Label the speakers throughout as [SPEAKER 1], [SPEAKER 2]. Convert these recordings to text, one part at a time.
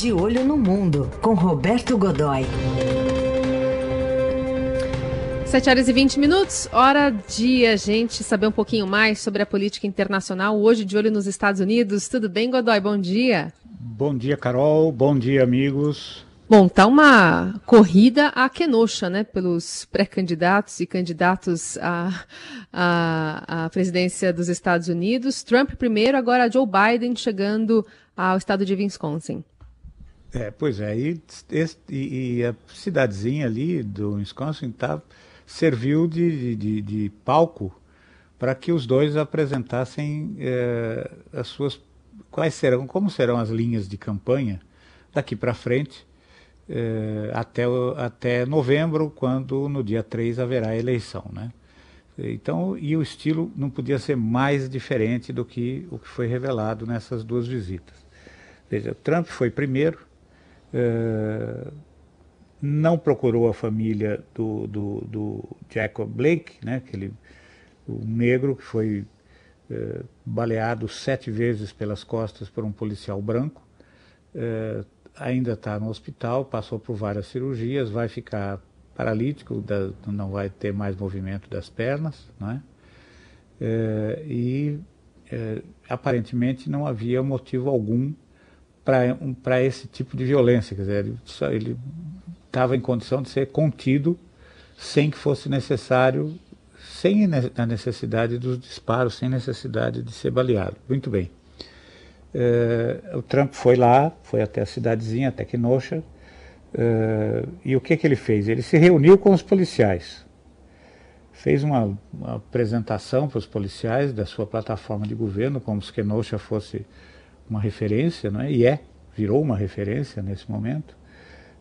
[SPEAKER 1] De Olho no Mundo, com Roberto Godoy.
[SPEAKER 2] 7 horas e 20 minutos, hora de a gente saber um pouquinho mais sobre a política internacional. Hoje, de olho nos Estados Unidos. Tudo bem, Godoy? Bom dia.
[SPEAKER 3] Bom dia, Carol. Bom dia, amigos.
[SPEAKER 2] Bom, tá uma corrida a Kenosha, né, pelos pré-candidatos e candidatos à, à, à, presidência dos Estados Unidos. Trump primeiro, agora Joe Biden chegando ao estado de Wisconsin.
[SPEAKER 3] É, pois é, e, e, a cidadezinha ali do Wisconsin tá, serviu de, de, de palco para que os dois apresentassem é, as suas quais serão como serão as linhas de campanha daqui para frente é, até até novembro quando no dia 3 haverá eleição né? Então e o estilo não podia ser mais diferente do que o que foi revelado nessas duas visitas. Veja Trump foi primeiro é, não procurou a família do, do, do Jacob Blake, né, aquele o negro que foi é, baleado sete vezes pelas costas por um policial branco. É, ainda está no hospital, passou por várias cirurgias, vai ficar paralítico, da, não vai ter mais movimento das pernas, né? E aparentemente não havia motivo algum para esse tipo de violência, quer dizer, ele, ele estava em condição de ser contido sem que fosse necessário, sem a necessidade dos disparos, sem necessidade de ser baleado. Muito bem. É, o Trump foi lá, foi até a cidadezinha, até Kenosha, é, e o que, que ele fez? Ele se reuniu com os policiais, fez uma, uma apresentação para os policiais da sua plataforma de governo, como se Kenosha fosse uma referência, não é? e é, virou uma referência nesse momento.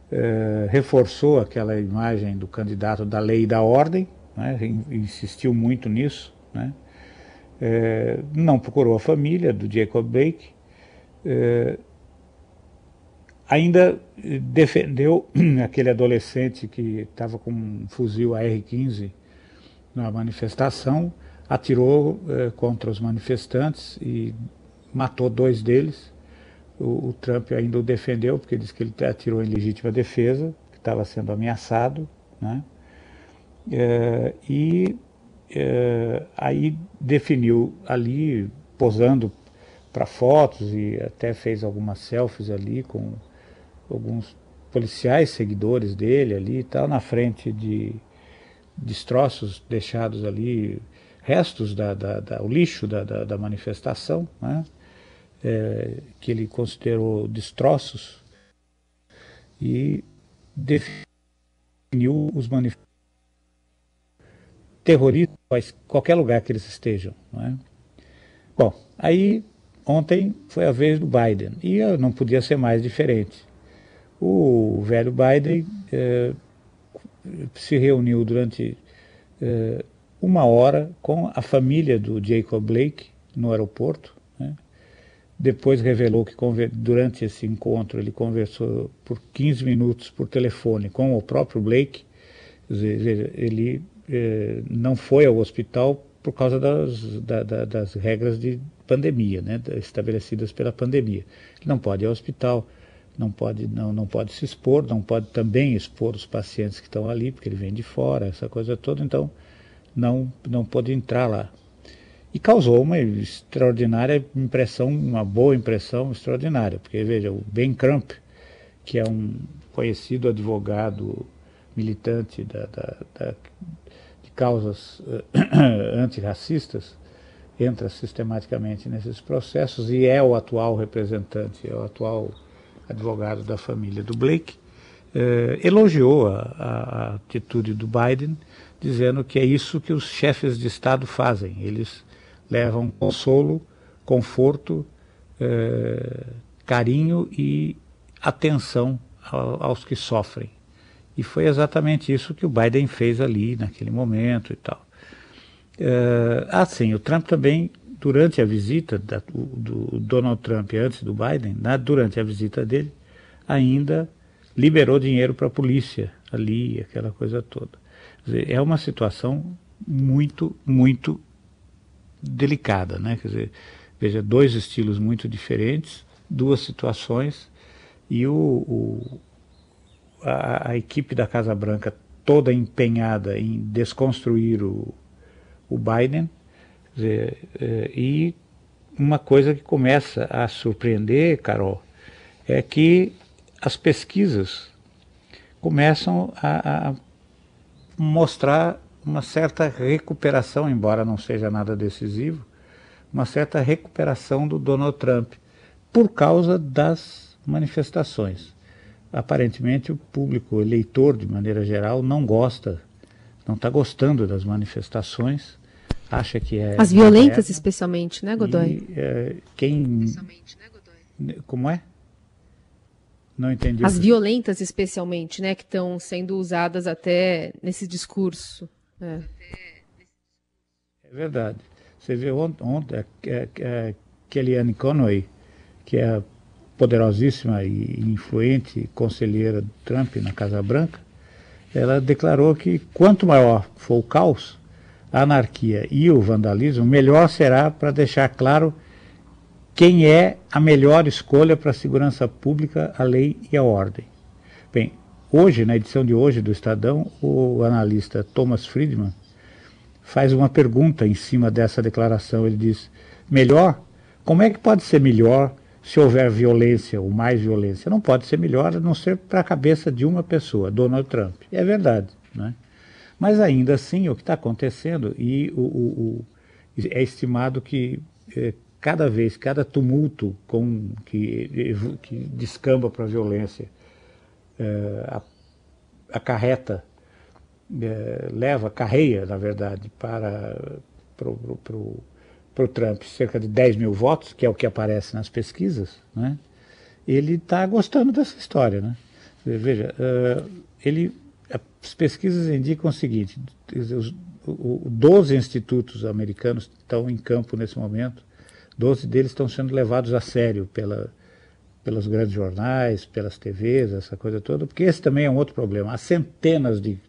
[SPEAKER 3] Eh, reforçou aquela imagem do candidato da lei e da ordem, né, insistiu muito nisso, né, eh, não procurou a família do Jacob Blake, eh, ainda defendeu aquele adolescente que estava com um fuzil AR-15 na manifestação, atirou contra os manifestantes e matou dois deles o, o, Trump ainda o defendeu, porque disse que ele atirou em legítima defesa, que estava sendo ameaçado, né? É, e é, aí definiu ali, posando para fotos e até fez algumas selfies ali com alguns policiais seguidores dele ali e tal, na frente de destroços deixados ali, restos da, da, da o lixo da, da, da manifestação, né? É, que ele considerou destroços e definiu os manifestantes terroristas qualquer lugar que eles estejam. Não é? Bom, aí ontem foi a vez do Biden e não podia ser mais diferente. O velho Biden é, se reuniu durante é, uma hora com a família do Jacob Blake no aeroporto depois revelou que durante esse encontro ele conversou por 15 minutos por telefone com o próprio Blake. Ele eh, não foi ao hospital por causa das, da, da, das regras de pandemia, né, estabelecidas pela pandemia. Ele não pode ir ao hospital, não pode, não, não pode se expor, não pode também expor os pacientes que estão ali, porque ele vem de fora, essa coisa toda, então não, não pode entrar lá e causou uma extraordinária impressão, uma boa impressão extraordinária, porque veja, o Ben Crump, que é um conhecido advogado militante da, da, da, de causas uh, antirracistas, entra sistematicamente nesses processos e é o atual representante, é o atual advogado da família do Blake, uh, elogiou a, a, atitude do Biden, dizendo que é isso que os chefes de Estado fazem. Eles levam consolo, conforto, eh, carinho e atenção aos que sofrem. E foi exatamente isso que o Biden fez ali naquele momento e tal. Eh, assim, o Trump também, durante a visita da, do Donald Trump antes do Biden, né, durante a visita dele, ainda liberou dinheiro para a polícia ali, aquela coisa toda. Dizer, é uma situação muito, muito delicada, né? Quer dizer, veja, dois estilos muito diferentes, duas situações e o, o a, a, equipe da Casa Branca toda empenhada em desconstruir o, o Biden, dizer, é, e uma coisa que começa a surpreender, Carol, é que as pesquisas começam a, a mostrar uma certa recuperação, embora não seja nada decisivo, uma certa recuperação do Donald Trump por causa das manifestações. Aparentemente, o público eleitor, de maneira geral, não gosta, não está gostando das manifestações, acha que é.
[SPEAKER 2] As violentas, especialmente, né, Godoy?
[SPEAKER 3] E, é, quem. Especialmente, né, Godoy? Como é? Não entendi.
[SPEAKER 2] As violentas, especialmente, né, que estão sendo usadas até nesse discurso. É,
[SPEAKER 3] é verdade. Você vê ontem, ontem a, a, a Kellyanne Conway, que é poderosíssima e influente conselheira do Trump na Casa Branca, ela declarou que quanto maior for o caos, a anarquia e o vandalismo, melhor será para deixar claro quem é a melhor escolha para a segurança pública, a lei e a ordem. Bem, hoje, na edição de hoje do Estadão, o analista Thomas Friedman faz uma pergunta em cima dessa declaração. Ele diz: melhor? Como é que pode ser melhor se houver violência ou mais violência? Não pode ser melhor a não ser para a cabeça de uma pessoa, Donald Trump. É verdade. Né? Mas ainda assim, o que está acontecendo, e o, o, o, é estimado que é, cada vez, cada tumulto com, que, que descamba para a violência, é, acarreta é, leva, carreia, na verdade, para o Trump cerca de 10 mil votos, que é o que aparece nas pesquisas, né? ele está gostando dessa história. Né? Veja, uh, ele, as pesquisas indicam o seguinte, os, os 12 institutos americanos estão em campo nesse momento, 12 deles estão sendo levados a sério pela, pelos grandes jornais, pelas TVs, essa coisa toda, porque esse também é um outro problema. Há centenas de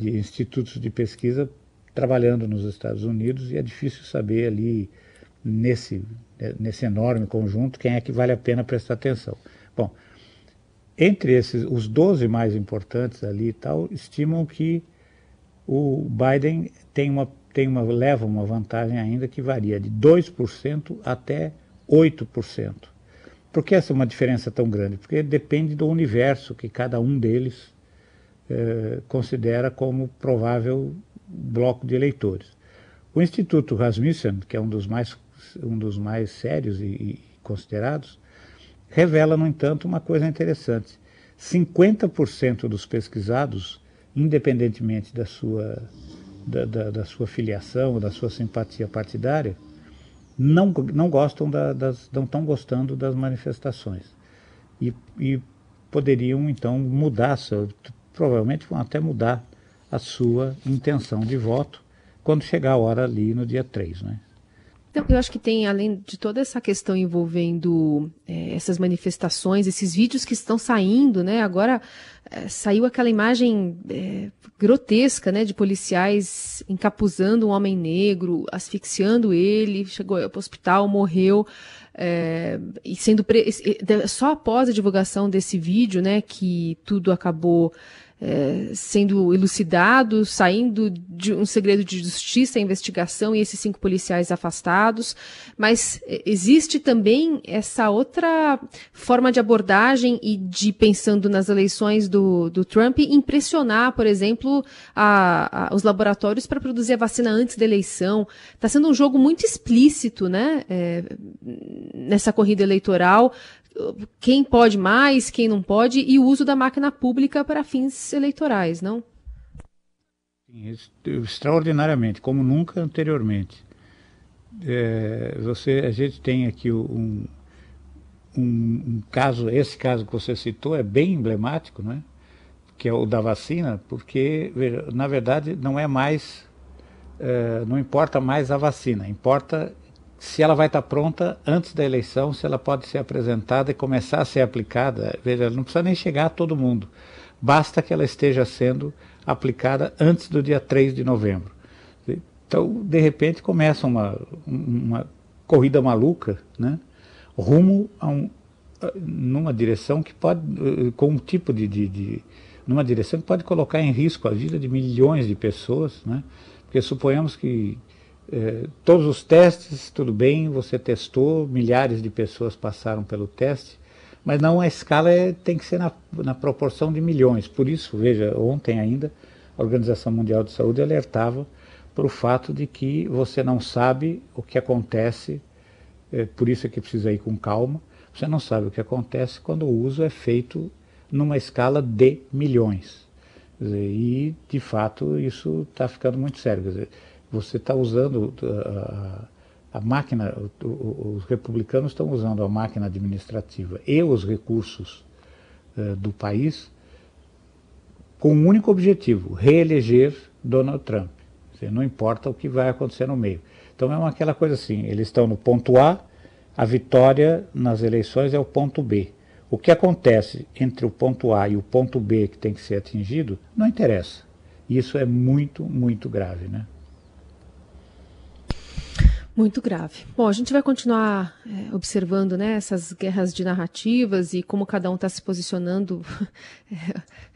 [SPEAKER 3] de institutos de pesquisa trabalhando nos Estados Unidos e é difícil saber ali nesse, nesse enorme conjunto quem é que vale a pena prestar atenção. Bom, entre esses, os 12 mais importantes ali e tal, estimam que o Biden tem uma, tem uma, leva uma vantagem ainda que varia de 2% até 8%. Por que essa é uma diferença tão grande? Porque depende do universo que cada um deles eh, considera como provável bloco de eleitores. O Instituto Rasmussen, que é um dos mais, um dos mais sérios e, e considerados, revela, no entanto, uma coisa interessante. 50% dos pesquisados, independentemente da sua, da, da, da sua filiação, da sua simpatia partidária, não, não gostam da, das, não estão gostando das manifestações. E, e poderiam, então, mudar, provavelmente vão até mudar a sua intenção de voto quando chegar a hora ali no dia 3, né?
[SPEAKER 2] Então, eu acho que tem, além de toda essa questão envolvendo é, essas manifestações, esses vídeos que estão saindo, né? Agora é, saiu aquela imagem é, grotesca, né? De policiais encapuzando um homem negro, asfixiando ele, chegou para o hospital, morreu. É, e sendo pre... só após a divulgação desse vídeo, né? Que tudo acabou é, sendo elucidado, saindo de um segredo de justiça, a investigação e esses cinco policiais afastados. Mas é, existe também essa outra forma de abordagem e de, pensando nas eleições do, do Trump, impressionar, por exemplo, a, a, os laboratórios para produzir a vacina antes da eleição. Está sendo um jogo muito explícito né, é, nessa corrida eleitoral quem pode mais, quem não pode, e o uso da máquina pública para fins eleitorais, não?
[SPEAKER 3] Extraordinariamente, como nunca anteriormente. É, você, a gente tem aqui um, um, um, caso, esse caso que você citou é bem emblemático, né? que é o da vacina, porque, veja, na verdade, não é mais, é, não importa mais a vacina, importa se ela vai estar pronta antes da eleição, se ela pode ser apresentada e começar a ser aplicada. Veja, não precisa nem chegar a todo mundo. Basta que ela esteja sendo aplicada antes do dia 3 de novembro. Então, de repente, começa uma, uma corrida maluca, né? Rumo a um, numa direção que pode, com um tipo de, de, de, numa direção que pode colocar em risco a vida de milhões de pessoas, né? Porque suponhamos que eh, todos os testes, tudo bem, você testou, milhares de pessoas passaram pelo teste, mas não a escala é, tem que ser na, na proporção de milhões. Por isso, veja, ontem ainda a Organização Mundial de Saúde alertava para o fato de que você não sabe o que acontece, é, por isso é que precisa ir com calma, você não sabe o que acontece quando o uso é feito numa escala de milhões. Dizer, e, de fato, isso está ficando muito sério. Dizer, você está usando a, a máquina, os republicanos estão usando a máquina administrativa e os recursos uh, do país com um único objetivo, reeleger Donald Trump. Dizer, não importa o que vai acontecer no meio. Então é uma, aquela coisa assim, eles estão no ponto A, a vitória nas eleições é o ponto B. O que acontece entre o ponto A e o ponto B que tem que ser atingido, não interessa. Isso é muito, muito grave, né?
[SPEAKER 2] Muito grave. Bom, a gente vai continuar é, observando né, essas guerras de narrativas e como cada um está se posicionando.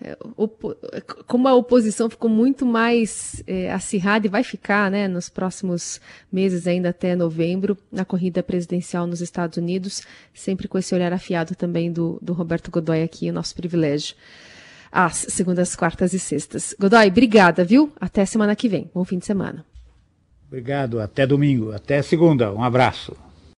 [SPEAKER 2] É, é, como a oposição ficou muito mais é, acirrada e vai ficar né, nos próximos meses, ainda até novembro, na corrida presidencial nos Estados Unidos, sempre com esse olhar afiado também do, do Roberto Godoy aqui, o nosso privilégio. Às segundas, quartas e sextas. Godoy, obrigada, viu? Até semana que vem. Bom fim de semana.
[SPEAKER 3] Obrigado, até domingo, até segunda. Um abraço.